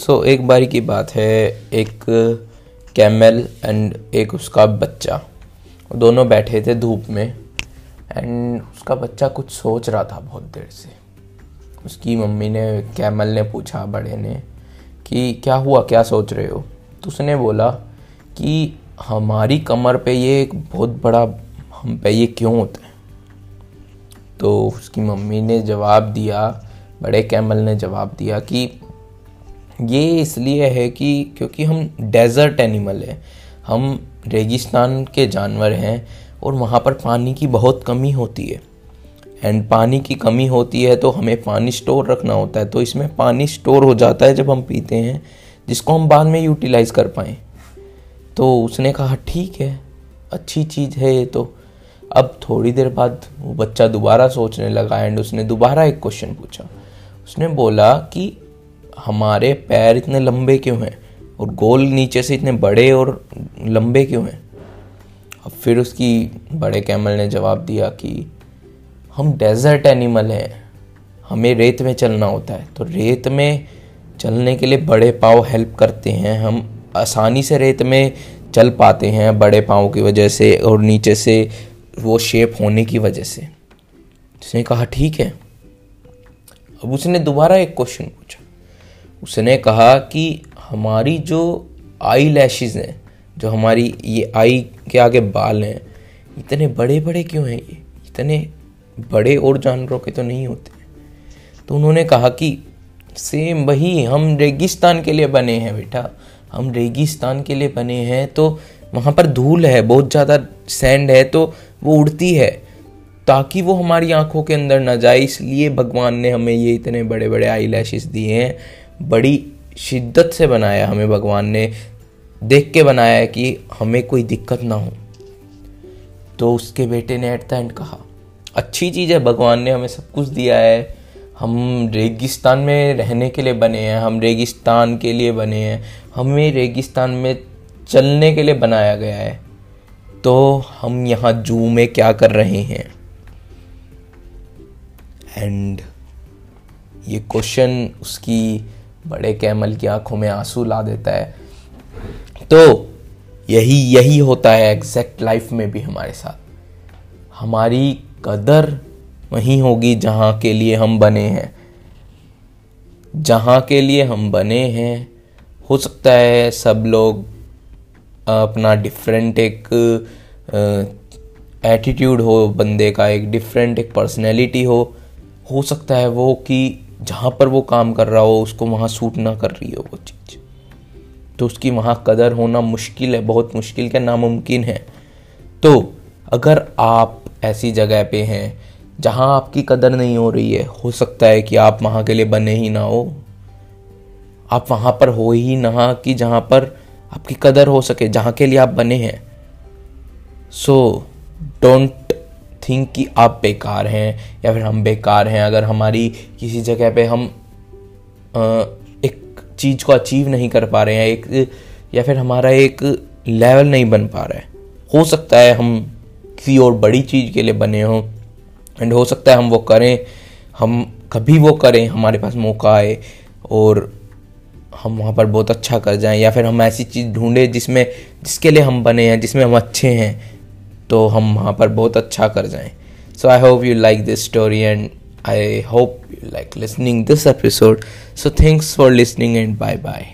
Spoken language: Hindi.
सो so, एक बारी की बात है एक कैमल एंड एक उसका बच्चा। दोनों बैठे थे धूप में एंड उसका बच्चा कुछ सोच रहा था बहुत देर से। उसकी मम्मी ने कैमल ने पूछा बड़े ने कि क्या हुआ क्या सोच रहे हो? तो उसने बोला कि हमारी कमर पे ये एक बहुत बड़ा हम पे ये क्यों होता है? तो उसकी मम्मी ने जवाब दिया बड़े कैमल ने जवाब दिया कि ये इसलिए है कि क्योंकि हम डेजर्ट एनिमल हैं, हम रेगिस्तान के जानवर हैं और वहाँ पर पानी की बहुत कमी होती है। एंड पानी की कमी होती है तो हमें पानी स्टोर रखना होता है तो इसमें पानी स्टोर हो जाता है जब हम पीते हैं, जिसको हम बाद में यूटिलाइज कर पाएँ। तो उसने कहा, ठीक है, अच्छी चीज़ है ये तो। अब थोड़ी देर बाद वो बच्चा दोबारा सोचने लगा एंड उसने दोबारा एक क्वेश्चन पूछा। उसने बोला कि हमारे पैर इतने लंबे क्यों हैं? और गोल नीचे से इतने बड़े और लंबे क्यों हैं? अब फिर उसकी बड़े कैमल ने जवाब दिया कि हम डेजर्ट एनिमल हैं। हमें रेत में चलना होता है। तो रेत में चलने के लिए बड़े पाँव हेल्प करते हैं। हम आसानी से रेत में चल पाते हैं बड़े पाँव की वजह से और नीचे से वो शेप होने की वजह से। उसने कहा, ठीक है। अब उसने दोबारा एक क्वेश्चन पूछा। उसने कहा कि हमारी जो आई लैशेज हैं, जो हमारी ये आई के आगे बाल हैं, इतने बड़े बड़े क्यों हैं ये? इतने बड़े और जानवरों के तो नहीं होते। तो उन्होंने कहा कि सेम वही, हम रेगिस्तान के लिए बने हैं बेटा। हम रेगिस्तान के लिए बने हैं तो वहाँ पर धूल है, बहुत ज़्यादा सैंड है तो वो उड़ती है, ताकि वो हमारी आँखों के अंदर ना जाए। इसलिए भगवान ने हमें ये इतने बड़े बड़े आई दिए हैं। बड़ी शिद्दत से बनाया हमें भगवान ने। देख के बनाया है कि हमें कोई दिक्कत ना हो। तो उसके बेटे ने एट द एंड कहा, अच्छी चीज़ है, भगवान ने हमें सब कुछ दिया है। हम रेगिस्तान में रहने के लिए बने हैं, हम रेगिस्तान के लिए बने हैं, हमें रेगिस्तान में चलने के लिए बनाया गया है। तो हम यहाँ जू में क्या कर रहे हैं? एंड ये क्वेश्चन उसकी बड़े कैमल की आँखों में आँसू ला देता है। तो यही यही होता है एग्जैक्ट लाइफ में भी हमारे साथ। हमारी कदर वहीं होगी जहाँ के लिए हम बने हैं। जहाँ के लिए हम बने हैं, हो सकता है सब लोग अपना डिफरेंट एक एटीट्यूड हो, बंदे का एक डिफरेंट एक पर्सनैलिटी हो। हो सकता है वो कि जहाँ पर वो काम कर रहा हो, उसको वहाँ सूट ना कर रही हो वो चीज़। तो उसकी वहाँ कदर होना मुश्किल है, बहुत मुश्किल क्या? नामुमकिन है। तो अगर आप ऐसी जगह पे हैं जहाँ आपकी कदर नहीं हो रही है, हो सकता है कि आप वहाँ के लिए बने ही ना हो। आप वहाँ पर हो ही ना कि जहाँ पर आपकी कदर हो सके, जहाँ के लिए आप बने हैं। सो डोंट थिंक कि आप बेकार हैं या फिर हम बेकार हैं। अगर हमारी किसी जगह पे हम एक चीज़ को अचीव नहीं कर पा रहे हैं, एक, या फिर हमारा एक लेवल नहीं बन पा रहा है। हो सकता है हम किसी और बड़ी चीज़ के लिए बने हों एंड हो सकता है हम वो करें, हम कभी वो करें, हमारे पास मौका आए और हम वहाँ पर बहुत अच्छा कर जाएँ या फिर हम ऐसी चीज़ ढूंढें जिसमें, जिसके लिए हम बने हैं, जिसमें हम अच्छे हैं। तो हम वहाँ पर बहुत अच्छा कर जाएँ। So I hope you like this story and I hope you like listening this episode so thanks for listening and bye bye